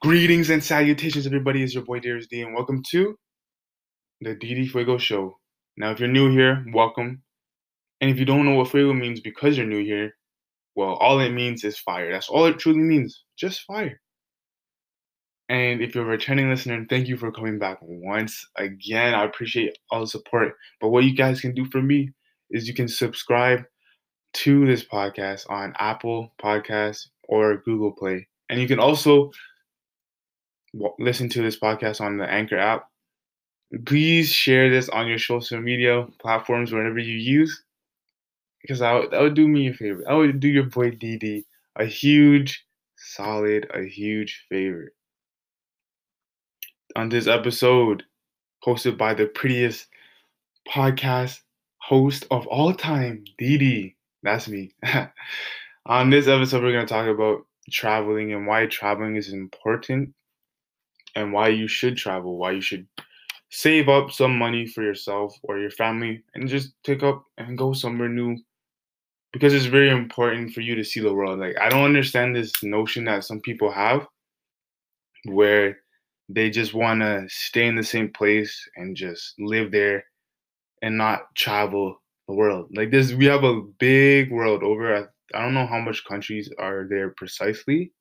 Greetings and salutations, everybody. It's your boy Darius D, and welcome to the DD Fuego Show. Now, if you're new here, welcome. And if you don't know what Fuego means because you're new here, well, all it means is fire. That's all it truly means. Just fire. And if you're a returning listener, thank you for coming back once again. I appreciate all the support. But what you guys can do for me is you can subscribe to this podcast on Apple Podcasts or Google Play. And you can also listen to this podcast on the Anchor app. Please share this on your social media platforms, wherever you use, because I would, that would do me a favor. I would do your boy DD a huge, solid, a huge favor. On this episode, hosted by the prettiest podcast host of all time, DD. That's me. on this episode, we're going to talk about traveling and why traveling is important and why you should travel, why you should save up some money for yourself or your family and just take up and go somewhere new because it's very important for you to see the world. Like I don't understand this notion that some people have where they just want to stay in the same place and just live there and not travel the world. Like this we have a big world over I don't know how much countries are there precisely.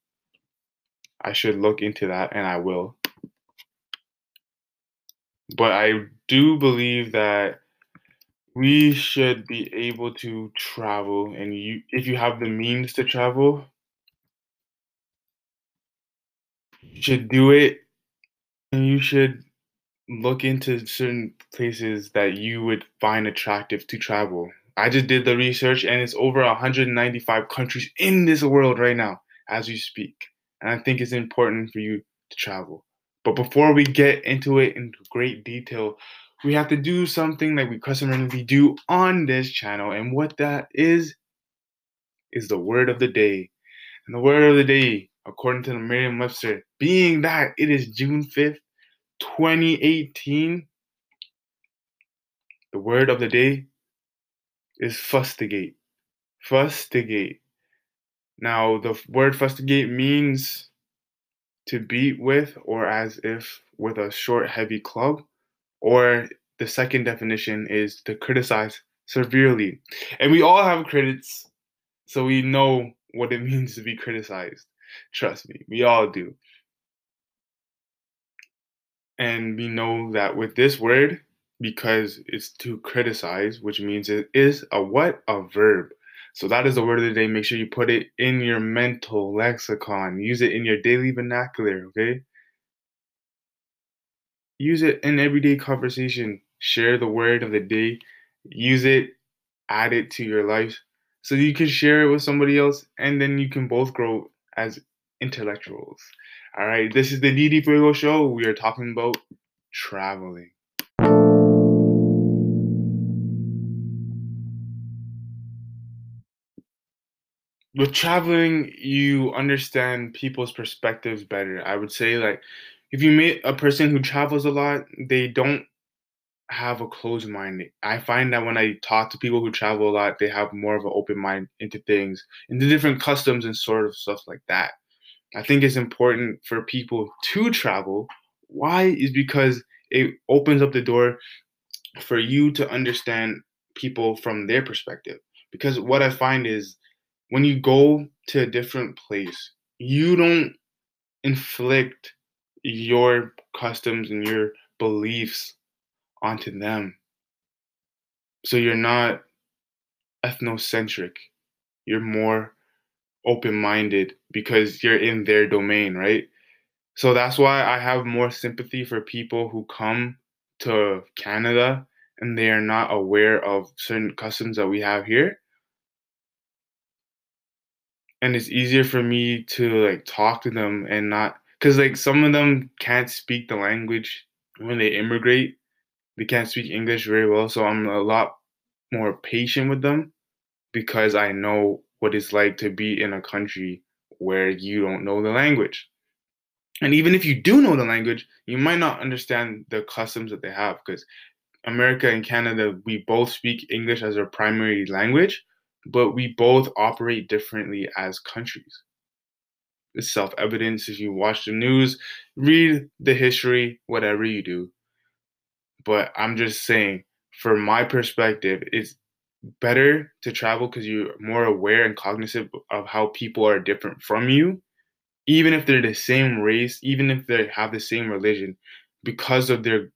I should look into that and I will but I do believe that we should be able to travel and you if you have the means to travel you should do it and you should look into certain places that you would find attractive to travel. I just did the research and it's over 195 countries in this world right now as we speak. And I think it's important for you to travel. But before we get into it in great detail, we have to do something that we customarily do on this channel. And what that is, is the word of the day. And the word of the day, according to the Merriam Webster, being that it is June 5th, 2018, the word of the day is fustigate. Fustigate. Now, the word fustigate means to beat with or as if with a short, heavy club. Or the second definition is to criticize severely. And we all have critics, so we know what it means to be criticized. Trust me, we all do. And we know that with this word, because it's to criticize, which means it is a what? A verb. So that is the word of the day. Make sure you put it in your mental lexicon. Use it in your daily vernacular, okay? Use it in everyday conversation. Share the word of the day. Use it, add it to your life so you can share it with somebody else and then you can both grow as intellectuals. All right, this is the DD Fuego show. We are talking about traveling. With traveling you understand people's perspectives better. I would say like if you meet a person who travels a lot they don't have a closed mind. I find that when i talk to people who travel a lot they have more of an open mind into things into different customs and sort of stuff like that. I think it's important for people to travel. Why? Is because it opens up the door for you to understand people from their perspective. Because what i find is when you go to a different place, you don't inflict your customs and your beliefs onto them. So you're not ethnocentric. You're more open minded because you're in their domain, right? So that's why I have more sympathy for people who come to Canada and they are not aware of certain customs that we have here and it's easier for me to like talk to them and not because like some of them can't speak the language when they immigrate. They can't speak english very well so i'm a lot more patient with them because i know what it's like to be in a country where you don't know the language. And even if you do know the language you might not understand the customs that they have because america and canada we both speak english as our primary language but we both operate differently as countries. It's self evident If you watch the news, read the history, whatever you do. But I'm just saying, from my perspective, it's better to travel because you're more aware and cognizant of how people are different from you, even if they're the same race, even if they have the same religion, because of their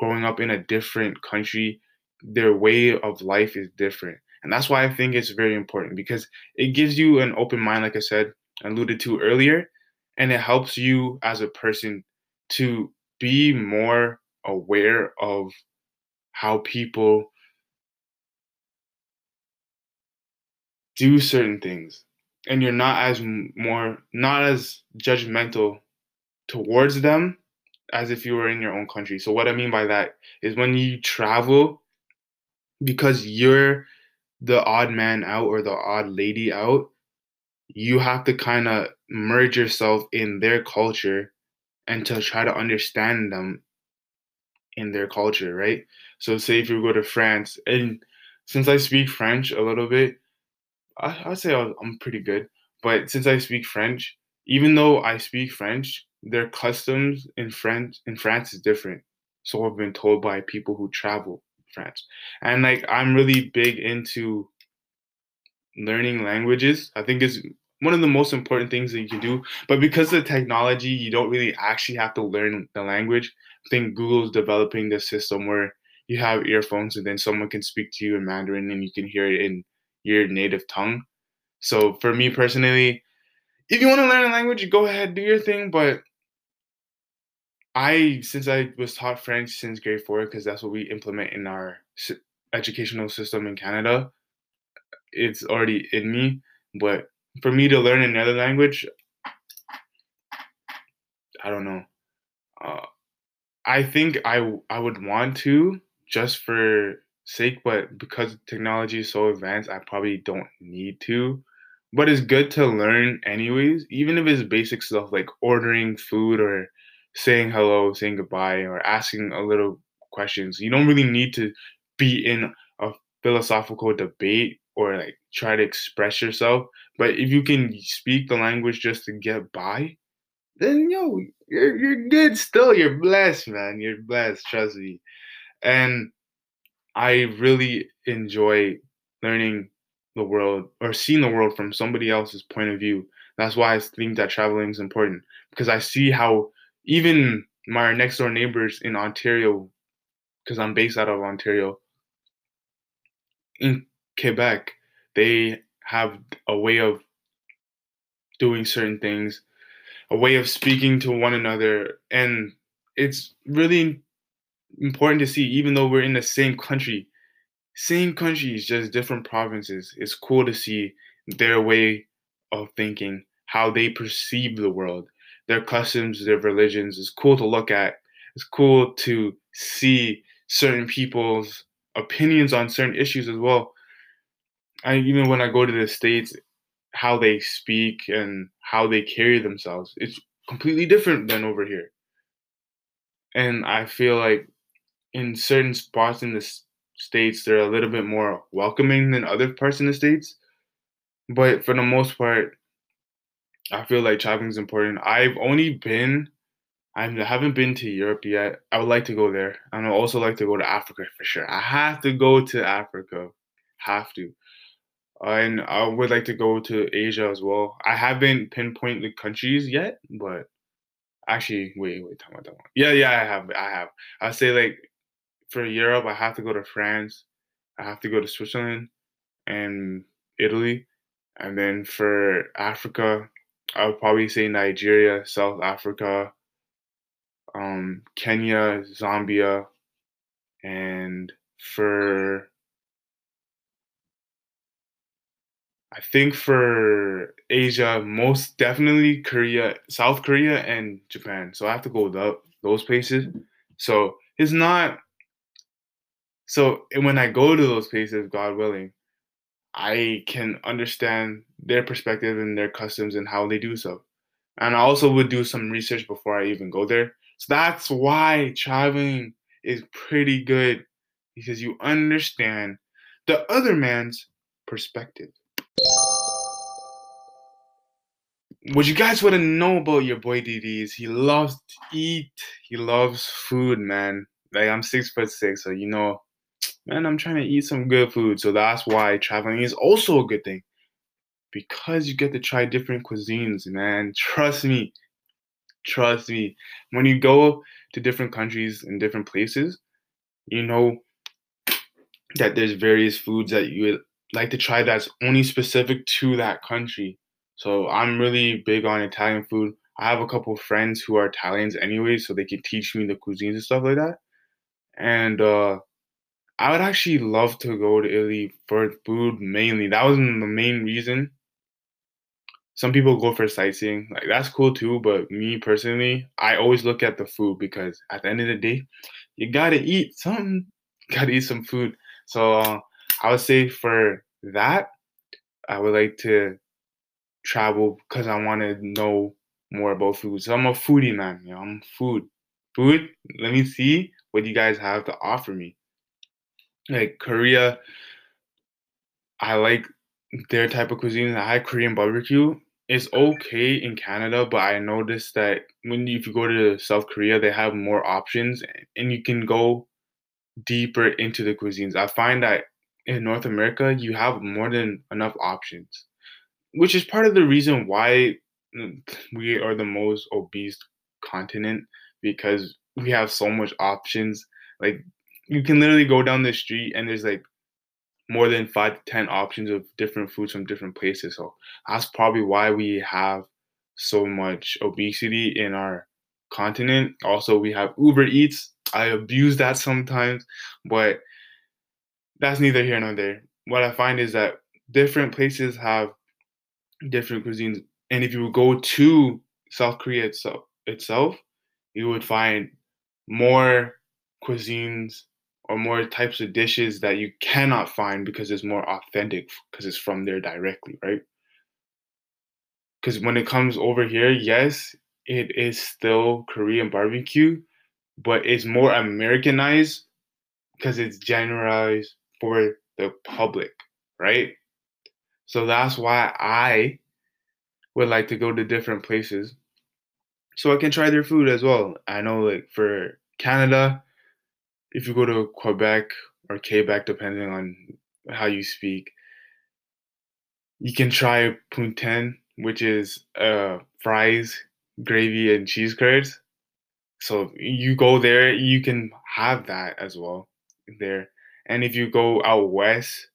growing up in a different country, their way of life is different. And that's why I think it's very important because it gives you an open mind, like I said, alluded to earlier, and it helps you as a person to be more aware of how people do certain things and you're not as more not as judgmental towards them as if you were in your own country. So what I mean by that is when you travel because you're the odd man out or the odd lady out, you have to kind of merge yourself in their culture and to try to understand them in their culture, right? So say if you go to France and since I speak French a little bit, I, I'd say I'm pretty good. But since I speak French, even though I speak French, their customs in France in France is different. So I've been told by people who travel France. And like I'm really big into learning languages. I think is one of the most important things that you can do. But because of technology, you don't really actually have to learn the language. I think Google's developing this system where you have earphones and then someone can speak to you in Mandarin and you can hear it in your native tongue. So for me personally, if you want to learn a language, go ahead, do your thing. But I, since I was taught French since grade four, because that's what we implement in our educational system in Canada, it's already in me. But for me to learn another language, I don't know. Uh, I think I I would want to just for sake, but because technology is so advanced, I probably don't need to. But it's good to learn anyways, even if it's basic stuff like ordering food or saying hello, saying goodbye, or asking a little questions. You don't really need to be in a philosophical debate or like try to express yourself. But if you can speak the language just to get by, then yo, you're you're good still. You're blessed, man. You're blessed, trust me. And I really enjoy learning the world or seeing the world from somebody else's point of view. That's why I think that traveling is important because I see how even my next door neighbors in Ontario, because I'm based out of Ontario, in Quebec, they have a way of doing certain things, a way of speaking to one another. And it's really important to see, even though we're in the same country, same countries, just different provinces. It's cool to see their way of thinking, how they perceive the world, their customs, their religions. It's cool to look at. It's cool to see certain people's opinions on certain issues as well. I even when I go to the states, how they speak and how they carry themselves, it's completely different than over here. And I feel like in certain spots in the states they're a little bit more welcoming than other parts in the states but for the most part i feel like traveling is important i've only been I haven't been to Europe yet. I would like to go there. And I also like to go to Africa for sure. I have to go to Africa. Have to. and I would like to go to Asia as well. I haven't pinpointed the countries yet, but actually, wait, wait, time out, time out. Yeah, yeah, I have. I have. I say like for Europe, I have to go to France. I have to go to Switzerland and Italy. And then for Africa, I would probably say Nigeria, South Africa, um, Kenya, Zambia, and for I think for Asia, most definitely Korea, South Korea, and Japan. So I have to go the, those places. So it's not so when I go to those places, God willing, I can understand their perspective and their customs and how they do so. And I also would do some research before I even go there. So that's why traveling is pretty good because you understand the other man's perspective. what you guys want to know about your boy DD is he loves to eat. He loves food, man. Like I'm six foot six, so you know, man, I'm trying to eat some good food. So that's why traveling is also a good thing. Because you get to try different cuisines, man. Trust me. Trust me. When you go to different countries and different places, you know that there's various foods that you would like to try that's only specific to that country. So I'm really big on Italian food. I have a couple friends who are Italians anyway, so they can teach me the cuisines and stuff like that. And uh, I would actually love to go to Italy for food mainly. That was the main reason. Some people go for sightseeing, like that's cool too. But me personally, I always look at the food because at the end of the day, you gotta eat something. gotta eat some food. So uh, I would say for that, I would like to travel because I want to know more about food. So I'm a foodie man. You know, I'm food. Food. Let me see what you guys have to offer me. Like Korea, I like their type of cuisine. I had Korean barbecue. It's okay in Canada, but I noticed that when you, if you go to South Korea, they have more options, and you can go deeper into the cuisines. I find that in North America, you have more than enough options, which is part of the reason why we are the most obese continent because we have so much options. Like you can literally go down the street and there's like more than five to ten options of different foods from different places. So that's probably why we have so much obesity in our continent. Also, we have Uber Eats. I abuse that sometimes, but that's neither here nor there. What I find is that different places have different cuisines, and if you go to South Korea itself, itself, you would find more cuisines or more types of dishes that you cannot find because it's more authentic because it's from there directly, right? Because when it comes over here, yes, it is still Korean barbecue, but it's more Americanized because it's generalized for the public, right? So that's why I would like to go to different places so I can try their food as well. I know, like, for Canada, if you go to Quebec or Quebec, depending on how you speak, you can try poutine, which is uh, fries, gravy, and cheese curds. So you go there, you can have that as well there. And if you go out west,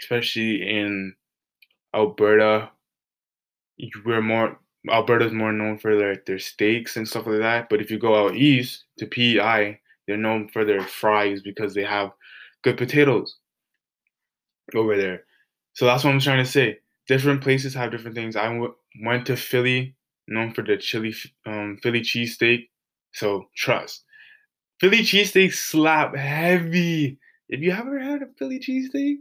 especially in Alberta, we're more Alberta's more known for their their steaks and stuff like that. But if you go out east to PEI, they're known for their fries because they have good potatoes over there. So that's what I'm trying to say. Different places have different things. I w- went to Philly, known for the chili um, Philly cheesesteak. So trust. Philly cheesesteak slap heavy. If you haven't had a Philly cheesesteak,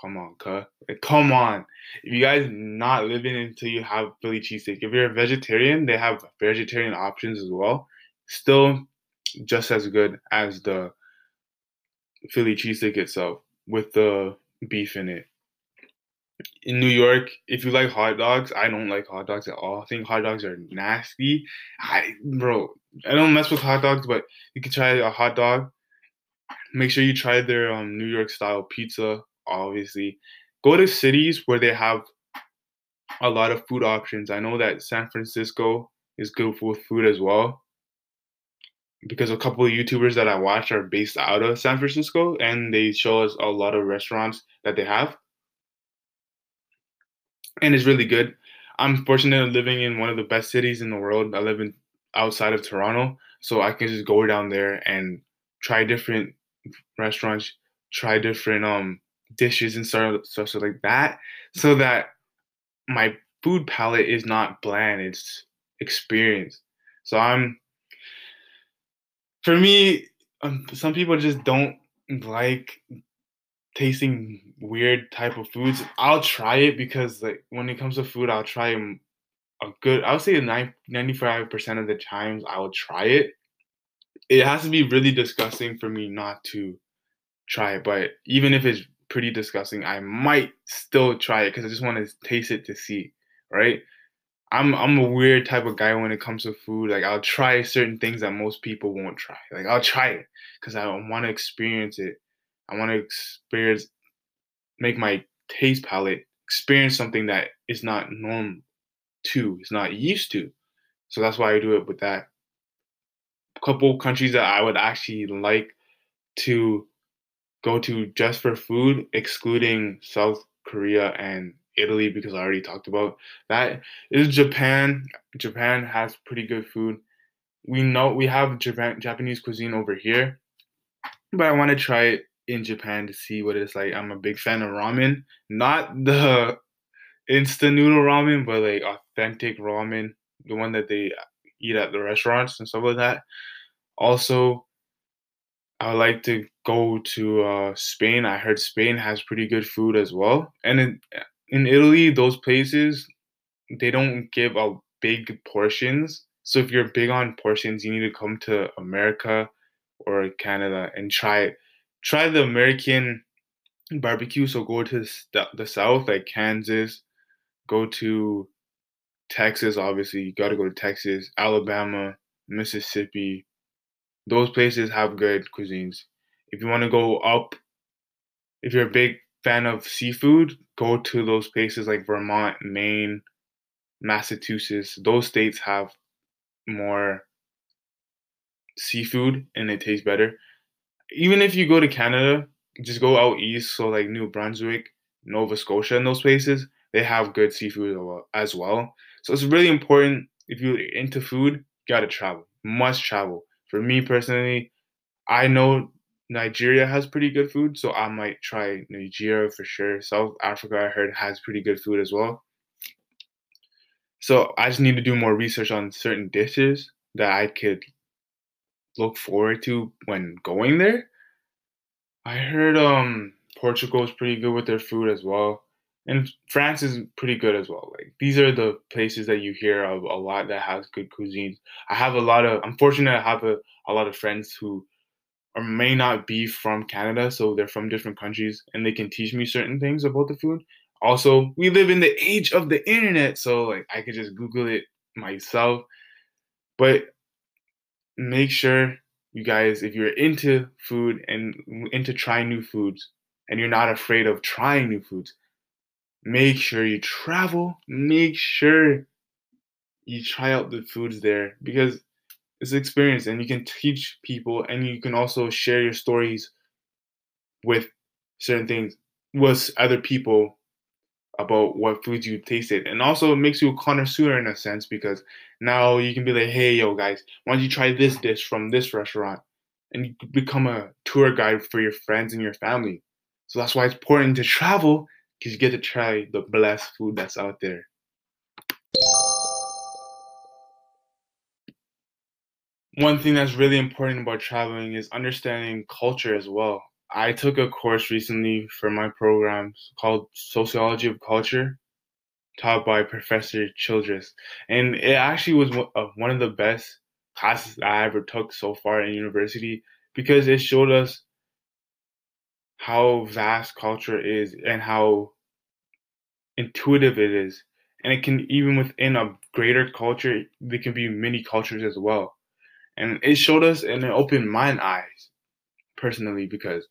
come on, cuh. come on. If you guys not living until you have Philly cheesesteak, if you're a vegetarian, they have vegetarian options as well. Still just as good as the Philly cheesesteak itself with the beef in it. In New York, if you like hot dogs, I don't like hot dogs at all. I think hot dogs are nasty. I bro, I don't mess with hot dogs, but you can try a hot dog. Make sure you try their um, New York style pizza. Obviously, go to cities where they have a lot of food options. I know that San Francisco is good with food as well because a couple of YouTubers that I watch are based out of San Francisco and they show us a lot of restaurants that they have. And it's really good. I'm fortunate of living in one of the best cities in the world. I live in outside of Toronto, so I can just go down there and try different restaurants, try different um dishes and stuff, stuff like that, so that my food palate is not bland. It's experience. So I'm for me, um, some people just don't like tasting weird type of foods. I'll try it because like when it comes to food, I'll try a good. I would say 95 percent of the times I will try it. It has to be really disgusting for me not to try it. But even if it's pretty disgusting, I might still try it because I just want to taste it to see, right? I'm I'm a weird type of guy when it comes to food. Like I'll try certain things that most people won't try. Like I'll try it because I want to experience it. I want to experience, make my taste palate experience something that is not norm to, it's not used to. So that's why I do it with that. Couple countries that I would actually like to go to just for food, excluding South Korea and Italy because I already talked about that is Japan. Japan has pretty good food. We know we have Japan Japanese cuisine over here, but I want to try it in Japan to see what it's like. I'm a big fan of ramen, not the instant noodle ramen, but like authentic ramen, the one that they eat at the restaurants and stuff like that. Also, I would like to go to uh, Spain. I heard Spain has pretty good food as well, and in in Italy, those places they don't give out big portions. So if you're big on portions, you need to come to America or Canada and try. Try the American barbecue. So go to the south, like Kansas. Go to Texas. Obviously, you got to go to Texas, Alabama, Mississippi. Those places have good cuisines. If you want to go up, if you're a big fan of seafood, go to those places like Vermont, Maine, Massachusetts. Those states have more seafood and it tastes better. Even if you go to Canada, just go out east, so like New Brunswick, Nova Scotia, and those places, they have good seafood as well. So it's really important if you're into food, you gotta travel, must travel. For me personally, I know Nigeria has pretty good food, so I might try Nigeria for sure. South Africa, I heard, has pretty good food as well. So I just need to do more research on certain dishes that I could look forward to when going there. I heard um Portugal is pretty good with their food as well. And France is pretty good as well. Like these are the places that you hear of a lot that has good cuisines. I have a lot of I'm fortunate I have a, a lot of friends who or may not be from Canada, so they're from different countries and they can teach me certain things about the food. Also, we live in the age of the internet, so like I could just Google it myself. But make sure you guys, if you're into food and into trying new foods, and you're not afraid of trying new foods, make sure you travel. Make sure you try out the foods there because it's experience and you can teach people and you can also share your stories with certain things with other people about what foods you tasted and also it makes you a connoisseur in a sense because now you can be like hey yo guys why don't you try this dish from this restaurant? And you become a tour guide for your friends and your family. So that's why it's important to travel because you get to try the blessed food that's out there one thing that's really important about traveling is understanding culture as well. I took a course recently for my program called Sociology of Culture, taught by Professor Childress. And it actually was one of the best classes I ever took so far in university because it showed us how vast culture is and how intuitive it is. And it can, even within a greater culture, there can be many cultures as well and it showed us and it opened my eyes personally because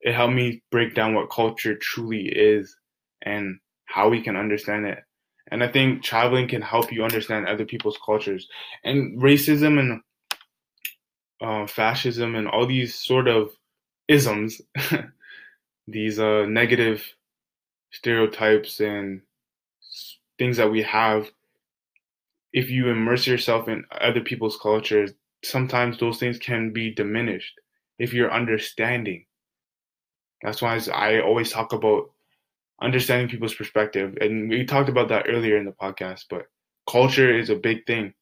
it helped me break down what culture truly is and how we can understand it. And I think traveling can help you understand other people's cultures and racism and uh, fascism and all these sort of isms, these uh, negative stereotypes and things that we have. If you immerse yourself in other people's cultures, sometimes those things can be diminished if you're understanding. That's why I always talk about understanding people's perspective. And we talked about that earlier in the podcast, but culture is a big thing.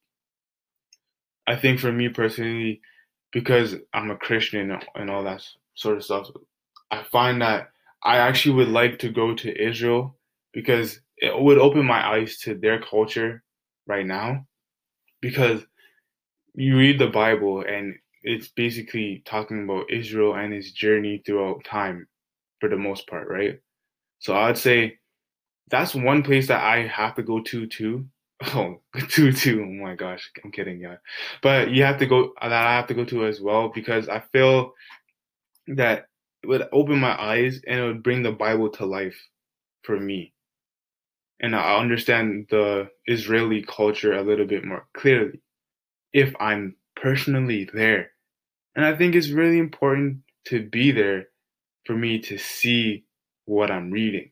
I think for me personally, because I'm a Christian and all that sort of stuff, I find that I actually would like to go to Israel because it would open my eyes to their culture right now. Because you read the Bible and it's basically talking about Israel and his journey throughout time for the most part, right? So I'd say that's one place that I have to go to too Oh, two, Oh my gosh, I'm kidding, yeah. But you have to go. That I have to go to as well because I feel that it would open my eyes and it would bring the Bible to life for me, and I understand the Israeli culture a little bit more clearly if I'm personally there. And I think it's really important to be there for me to see what I'm reading.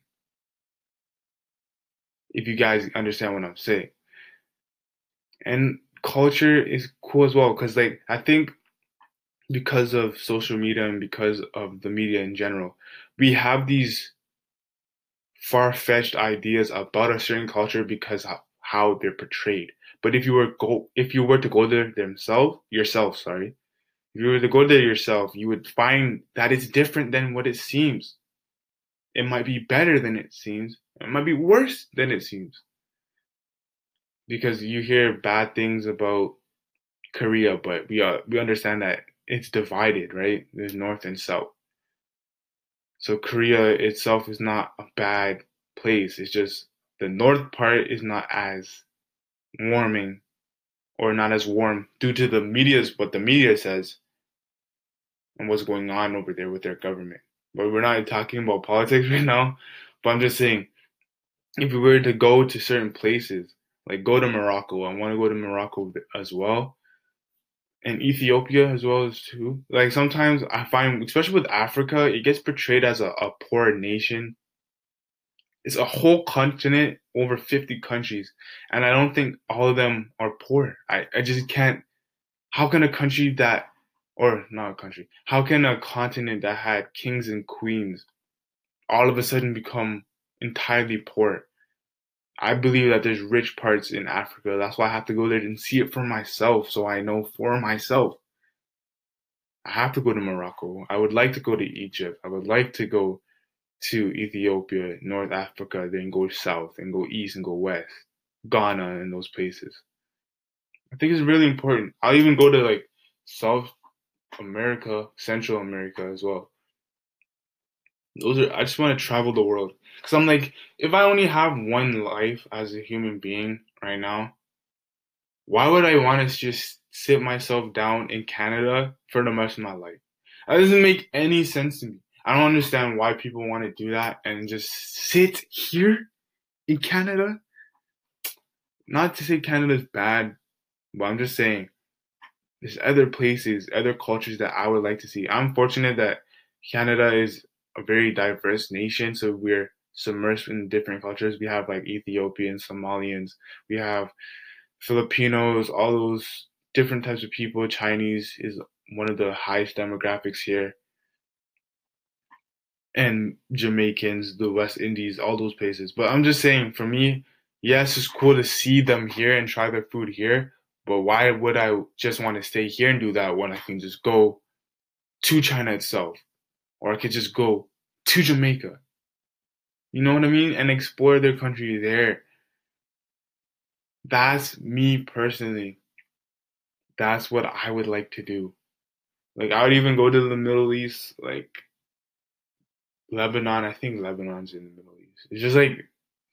If you guys understand what I'm saying. And culture is cool as well because like I think because of social media and because of the media in general, we have these far-fetched ideas about a certain culture because of how they're portrayed. But if you were go if you were to go there themselves yourself, sorry, if you were to go there yourself, you would find that it's different than what it seems. It might be better than it seems. It might be worse than it seems. Because you hear bad things about Korea, but we uh, we understand that it's divided, right? There's north and south. So Korea itself is not a bad place. It's just the north part is not as warming or not as warm due to the media's what the media says and what's going on over there with their government. But we're not talking about politics right now. But I'm just saying, if we were to go to certain places, like go to Morocco, I want to go to Morocco as well, and Ethiopia as well as too. Like sometimes I find, especially with Africa, it gets portrayed as a, a poor nation it's a whole continent, over 50 countries, and I don't think all of them are poor. I, I just can't. How can a country that, or not a country, how can a continent that had kings and queens all of a sudden become entirely poor? I believe that there's rich parts in Africa. That's why I have to go there and see it for myself so I know for myself. I have to go to Morocco. I would like to go to Egypt. I would like to go to Ethiopia, North Africa, then go south and go east and go west, Ghana and those places. I think it's really important. I'll even go to like South America, Central America as well. Those are I just want to travel the world because I'm like, if I only have one life as a human being right now, why would I want to just sit myself down in Canada for the rest of my life? That doesn't make any sense to me. I don't understand why people want to do that and just sit here in Canada. Not to say Canada's bad, but I'm just saying there's other places, other cultures that I would like to see. I'm fortunate that Canada is a very diverse nation, so we're submersed in different cultures. We have like Ethiopians, Somalians, we have Filipinos, all those different types of people. Chinese is one of the highest demographics here and Jamaicans, the West Indies, all those places. But I'm just saying, for me, yes, it's cool to see them here and try their food here. But why would I just want to stay here and do that when I can just go to China itself? Or I could just go to Jamaica. You know what I mean? And explore their country there. That's me personally. That's what I would like to do. Like I would even go to the Middle East, like Lebanon, I think Lebanon's in the Middle East. It's just like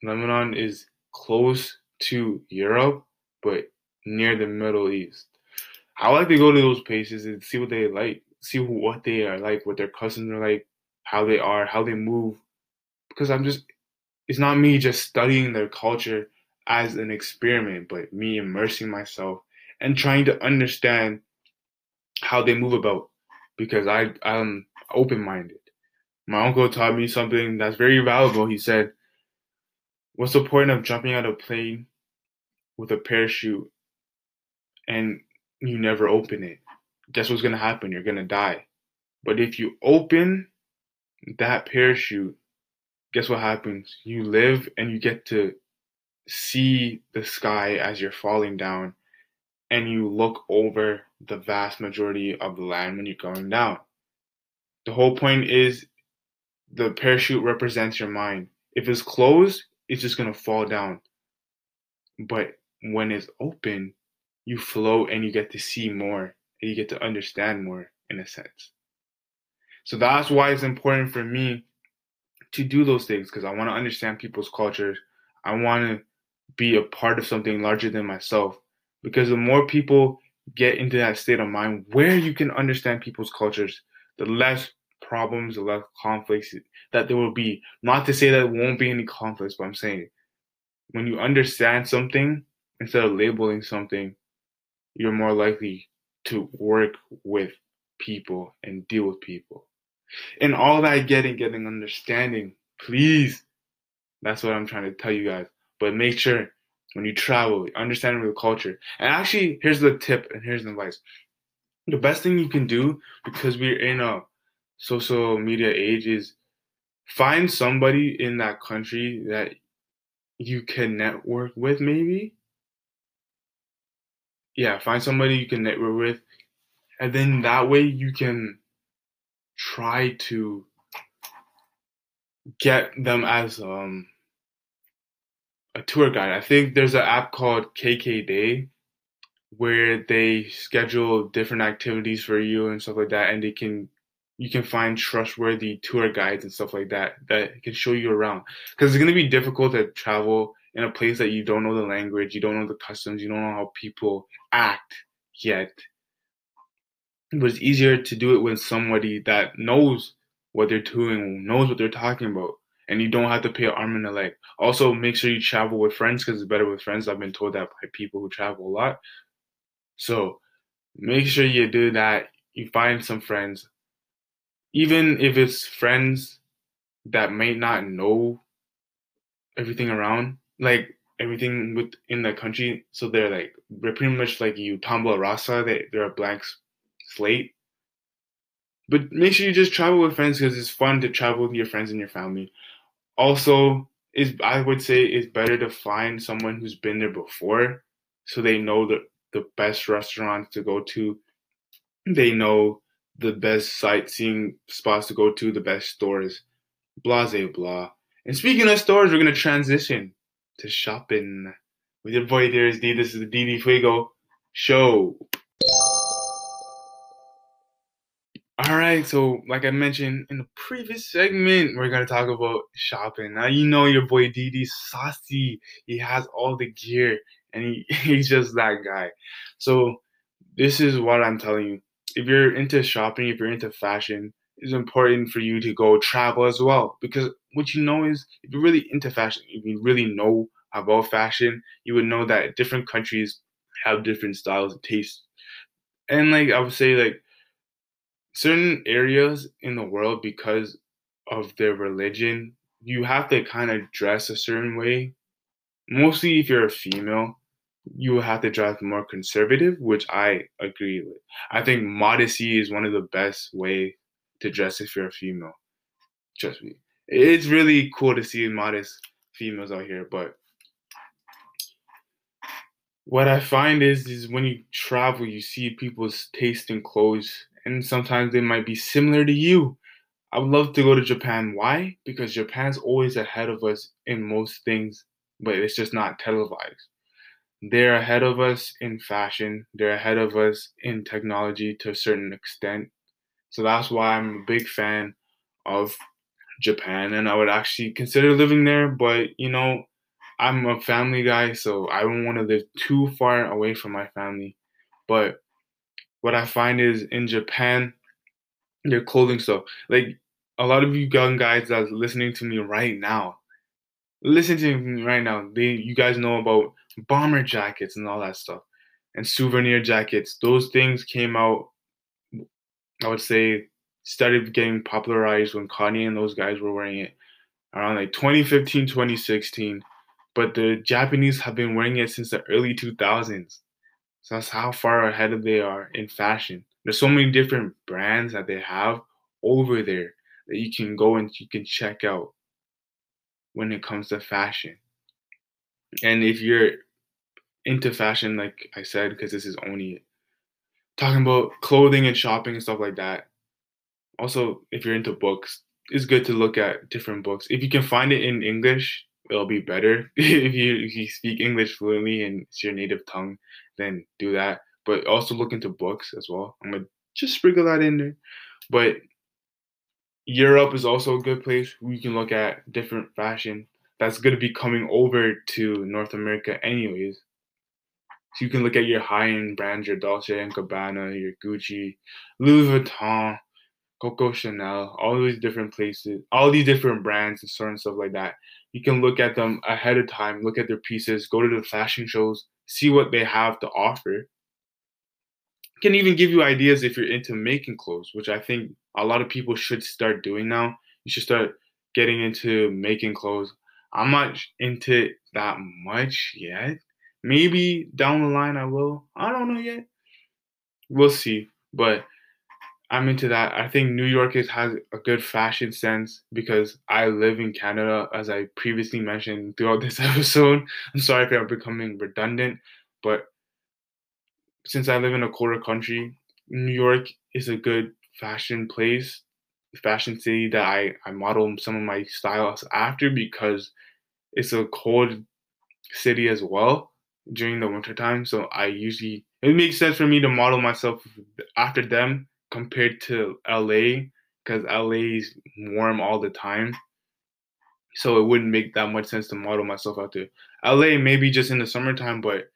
Lebanon is close to Europe, but near the Middle East. I like to go to those places and see what they like, see what they are like, what their cousins are like, how they are, how they move. Because I'm just, it's not me just studying their culture as an experiment, but me immersing myself and trying to understand how they move about. Because I, I'm open minded my uncle taught me something that's very valuable. He said, What's the point of jumping out of a plane with a parachute and you never open it? Guess what's going to happen? You're going to die. But if you open that parachute, guess what happens? You live and you get to see the sky as you're falling down and you look over the vast majority of the land when you're going down. The whole point is the parachute represents your mind. If it's closed, it's just gonna fall down. But when it's open, you float and you get to see more and you get to understand more in a sense. So that's why it's important for me to do those things because I want to understand people's cultures. I want to be a part of something larger than myself. Because the more people get into that state of mind where you can understand people's cultures, the less problems, the less conflicts that there will be. Not to say that there won't be any conflicts, but I'm saying when you understand something instead of labeling something, you're more likely to work with people and deal with people. And all that getting, getting understanding, please. That's what I'm trying to tell you guys. But make sure when you travel, understanding the culture. And actually, here's the tip and here's the advice. The best thing you can do, because we're in a social media age, is find somebody in that country that you can network with, maybe. Yeah, find somebody you can network with. And then that way you can try to get them as um a tour guide. I think there's an app called KK Day where they schedule different activities for you and stuff like that, and they can you can find trustworthy tour guides and stuff like that that can show you around. Because it's gonna be difficult to travel in a place that you don't know the language, you don't know the customs, you don't know how people act yet. But it's easier to do it with somebody that knows what they're doing, knows what they're talking about and you don't have to pay an arm and a leg. Also, make sure you travel with friends because it's better with friends. I've been told that by people who travel a lot. So make sure you do that. You find some friends, even if it's friends that may not know everything around, like everything within the country. So they're like they're pretty much like you, tabula rasa. They they're a blank slate. But make sure you just travel with friends because it's fun to travel with your friends and your family also is I would say it's better to find someone who's been there before so they know the the best restaurants to go to. They know the best sightseeing spots to go to, the best stores, blah blah blah. And speaking of stores, we're gonna transition to shopping with your boy Darius D. This is the DD Fuego show. All right, so like I mentioned in the previous segment, we're gonna talk about shopping. Now you know your boy DD saucy. He has all the gear, and he, he's just that guy. So this is what I'm telling you. If you're into shopping, if you're into fashion, it's important for you to go travel as well. Because what you know is, if you're really into fashion, if you really know about fashion, you would know that different countries have different styles and tastes. And like I would say, like certain areas in the world because of their religion, you have to kind of dress a certain way. Mostly if you're a female, you will have to dress more conservative, which I agree with. I think modesty is one of the best way to dress if you're a female. Trust me. It's really cool to see modest females out here, but what I find is is when you travel, you see people's taste in clothes and sometimes they might be similar to you. I would love to go to Japan. Why? Because Japan's always ahead of us in most things, but it's just not televised. They're ahead of us in fashion, they're ahead of us in technology to a certain extent. So that's why I'm a big fan of Japan and I would actually consider living there, but you know, I'm a family guy, so I don't want to live too far away from my family. But what I find is in Japan, their clothing stuff. Like a lot of you young guys that's listening to me right now, listen to me right now. They you guys know about bomber jackets and all that stuff. And souvenir jackets. Those things came out, I would say, started getting popularized when Kanye and those guys were wearing it around like 2015, 2016. But the Japanese have been wearing it since the early 2000s. So that's how far ahead they are in fashion. There's so many different brands that they have over there that you can go and you can check out when it comes to fashion. And if you're into fashion, like I said, because this is only talking about clothing and shopping and stuff like that. Also, if you're into books, it's good to look at different books. If you can find it in English, it'll be better. if you if you speak English fluently and it's your native tongue, then do that. But also look into books as well. I'm gonna just sprinkle that in there. But Europe is also a good place you can look at different fashion. that's going to be coming over to North America anyways. So you can look at your high-end brands, your Dolce and Gabbana, your Gucci, Louis Vuitton, Coco Chanel, all these different places, all these different brands and of stuff like that. You can look at them ahead of time, look at their pieces, go to the fashion shows, see what they have to offer. Can even give you ideas if you're into making clothes, which I think a lot of people should start doing now. You should start getting into making clothes. I'm not into that much yet. Maybe down the line I will. I don't know yet. We'll see. But I'm into that. I think New York is, has a good fashion sense because I live in Canada, as I previously mentioned throughout this episode. I'm sorry if I'm becoming redundant, but since I live in a colder country, New York is a good fashion place, fashion city that I, I model some of my styles after because it's a cold city as well during the wintertime. So I usually, it makes sense for me to model myself after them compared to LA because LA is warm all the time. So it wouldn't make that much sense to model myself out there. LA maybe just in the summertime, but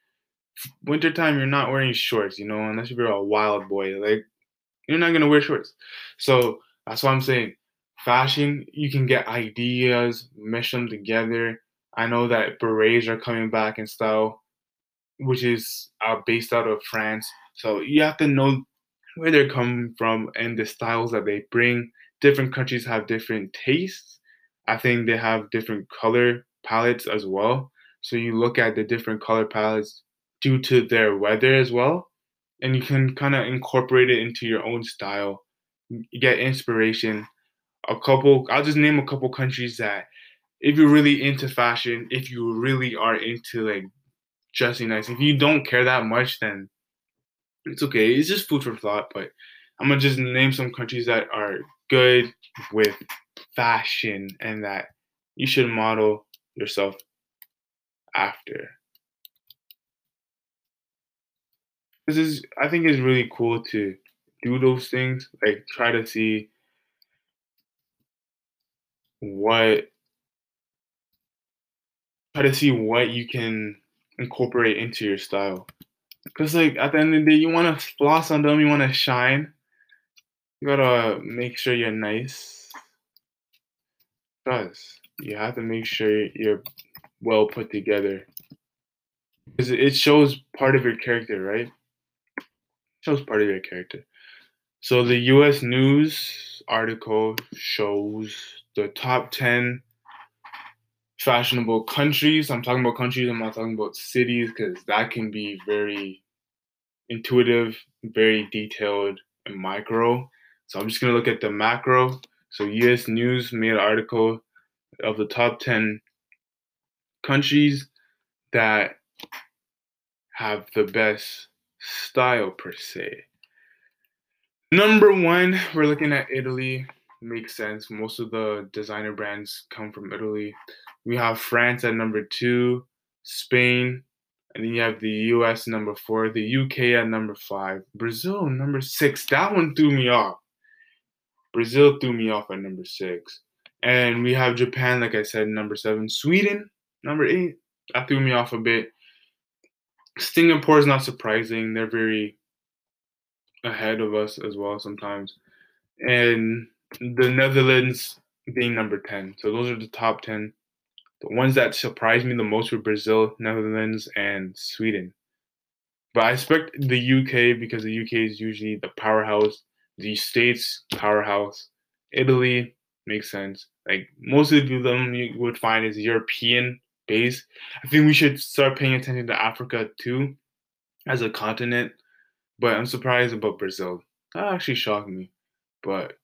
wintertime you're not wearing shorts, you know, unless you're a wild boy. Like you're not gonna wear shorts. So that's why I'm saying fashion, you can get ideas, mesh them together. I know that berets are coming back in style, which is uh, based out of France. So you have to know where they're coming from and the styles that they bring. Different countries have different tastes. I think they have different color palettes as well. So you look at the different color palettes due to their weather as well, and you can kind of incorporate it into your own style. You get inspiration. A couple, I'll just name a couple countries that, if you're really into fashion, if you really are into like dressing nice, if you don't care that much, then it's okay. It's just food for thought, but I'm gonna just name some countries that are good with fashion and that you should model yourself after. This is I think it's really cool to do those things, like try to see what try to see what you can incorporate into your style. Cause like at the end of the day, you want to floss on them, you want to shine. You gotta make sure you're nice. Cause you have to make sure you're well put together. Because it shows part of your character, right? It shows part of your character. So the U.S. News article shows the top ten fashionable countries. I'm talking about countries. I'm not talking about cities because that can be very intuitive, very detailed, and micro. So I'm just gonna look at the macro. So U.S. News made an article of the top 10 countries that have the best style per se. Number one, we're looking at Italy. Makes sense. Most of the designer brands come from Italy. We have France at number two, Spain and then you have the US number four, the UK at number five, Brazil number six. That one threw me off. Brazil threw me off at number six. And we have Japan, like I said, number seven. Sweden, number eight. That threw me off a bit. Singapore is not surprising. They're very ahead of us as well sometimes. And the Netherlands being number 10. So those are the top 10 the ones that surprised me the most were Brazil, Netherlands, and Sweden. But I expect the UK because the UK is usually the powerhouse. The States, powerhouse. Italy makes sense. Like most of them you would find is European based. I think we should start paying attention to Africa too as a continent. But I'm surprised about Brazil. That actually shocked me. But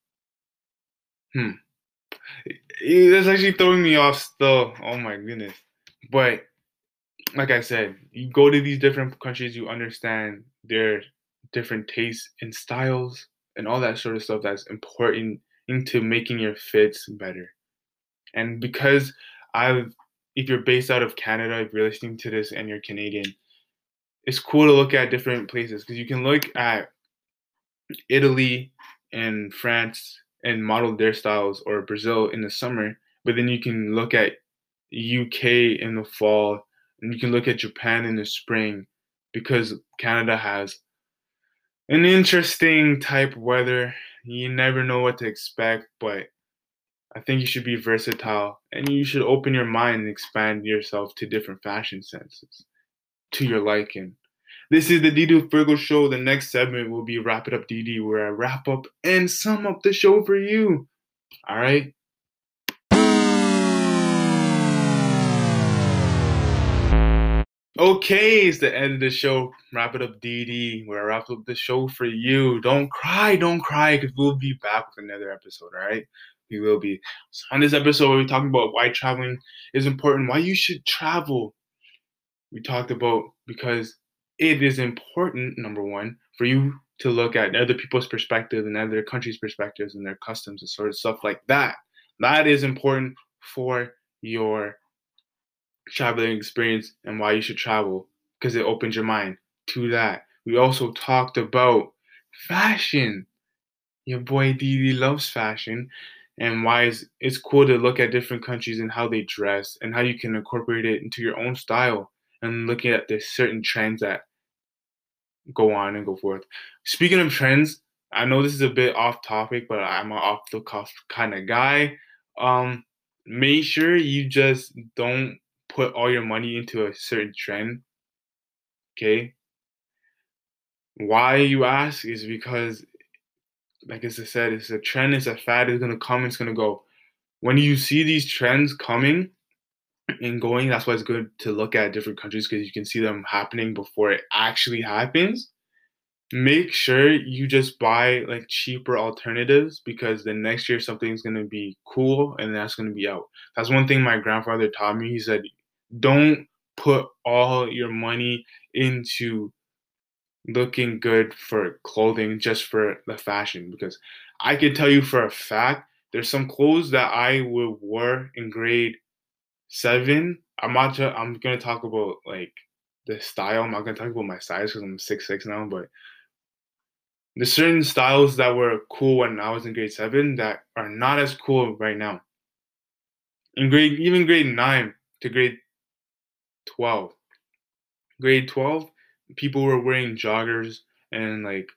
hmm. That's actually throwing me off still. Oh my goodness. But like I said, you go to these different countries, you understand their different tastes and styles and all that sort of stuff that's important into making your fits better. And because I've if you're based out of Canada, if you're listening to this and you're Canadian, it's cool to look at different places because you can look at Italy and France and model their styles or Brazil in the summer, but then you can look at UK in the fall, and you can look at Japan in the spring because Canada has an interesting type weather. You never know what to expect, but I think you should be versatile and you should open your mind and expand yourself to different fashion senses to your liking. This is the DD Fuego Show. The next segment will be Wrap It Up DD, where I wrap up and sum up the show for you. All right. Okay, it's the end of the show. Wrap it up, DD, where I wrap up the show for you. Don't cry, don't cry, because we'll be back with another episode, all right? We will be. So on this episode, we're talking about why traveling is important, why you should travel. We talked about because it is important, number one, for you to look at other people's perspective and other countries' perspectives and their customs and sort of stuff like that. That is important for your traveling experience and why you should travel because it opens your mind to that. We also talked about fashion. Your boy Didi loves fashion and why it's cool to look at different countries and how they dress and how you can incorporate it into your own style and looking at the certain trends that go on and go forth. Speaking of trends, I know this is a bit off topic, but I'm an off the cuff kind of guy. Um, make sure you just don't put all your money into a certain trend. Okay. Why you ask is because, like as I said, it's a trend, it's a fad, it's gonna come, it's gonna go. When you see these trends coming and going, that's why it's good to look at different countries because you can see them happening before it actually happens. Make sure you just buy like cheaper alternatives because the next year something's gonna be cool and that's gonna be out. That's one thing my grandfather taught me. He said don't put all your money into looking good for clothing just for the fashion because I can tell you for a fact there's some clothes that I would wear in grade seven. I'm not. Just, I'm gonna talk about like the style. I'm not gonna talk about my size because I'm six six now. But there's certain styles that were cool when I was in grade seven that are not as cool right now. In grade even grade nine to grade 12. Grade 12, people were wearing joggers and like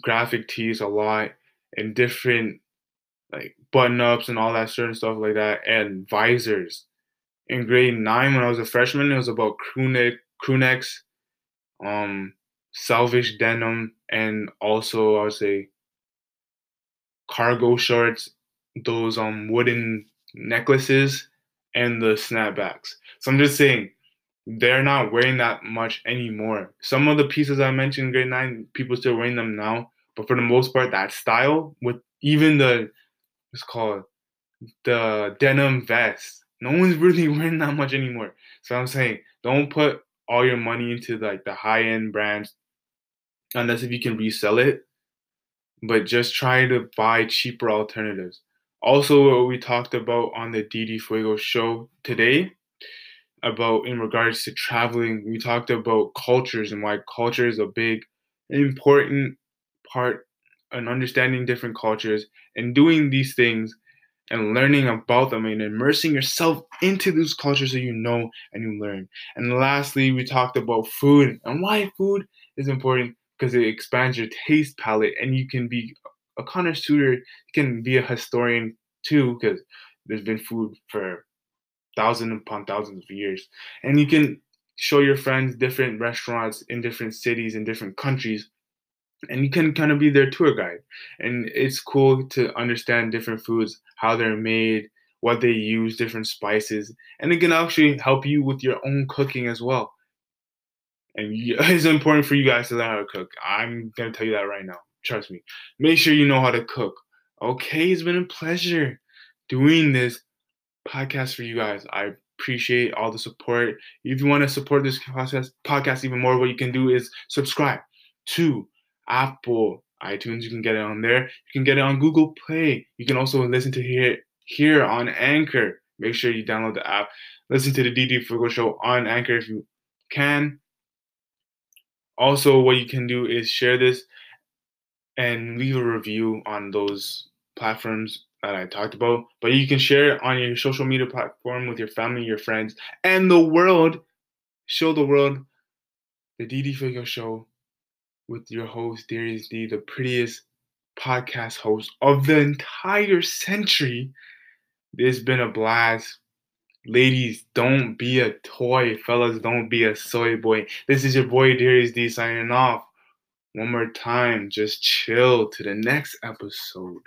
graphic tees a lot and different like button ups and all that certain stuff like that and visors. In grade nine, when I was a freshman, it was about crew neck, crew necks, um, selfish denim, and also I would say cargo shorts, those um wooden necklaces, and the snapbacks. So I'm just saying, they're not wearing that much anymore. Some of the pieces I mentioned in grade nine, people still wearing them now, but for the most part, that style with even the it's called the denim vest, no one's really wearing that much anymore. So I'm saying, don't put all your money into like the high end brands, unless if you can resell it. But just try to buy cheaper alternatives. Also, what we talked about on the DD Fuego show today about in regards to traveling. We talked about cultures and why culture is a big, important part in understanding different cultures and doing these things and learning about them and immersing yourself into those cultures so you know and you learn. And lastly, we talked about food and why food is important because it expands your taste palate and you can be a connoisseur, you can be a historian too because there's been food for thousands upon thousands of years. And you can show your friends different restaurants in different cities in different countries and you can kind of be their tour guide. And it's cool to understand different foods how they're made what they use different spices and it can actually help you with your own cooking as well. And it's important for you guys to learn how to cook. I'm to tell you that right now. Trust me. Make sure you know how to cook. Okay it's been a pleasure doing this podcast for you guys. I appreciate all the support. If you want to support this podcast, podcast even more, what you can do is subscribe to Apple iTunes. You can get it on there. You can get it on Google Play. You can also listen to here here on Anchor. Make sure you download the app. Listen to the DD Fuego Show on Anchor if you can. Also, what you can do is share this and leave a review on those platforms that I talked about, but you can share it on your social media platform with your family, your friends, and the world. Show the world the DD Fuego Show with your host, Darius D, the prettiest podcast host of the entire century. It's been a blast. Ladies, don't be a toy. Fellas, don't be a soy boy. This is your boy Darius D signing off. One more time, just chill to the next episode.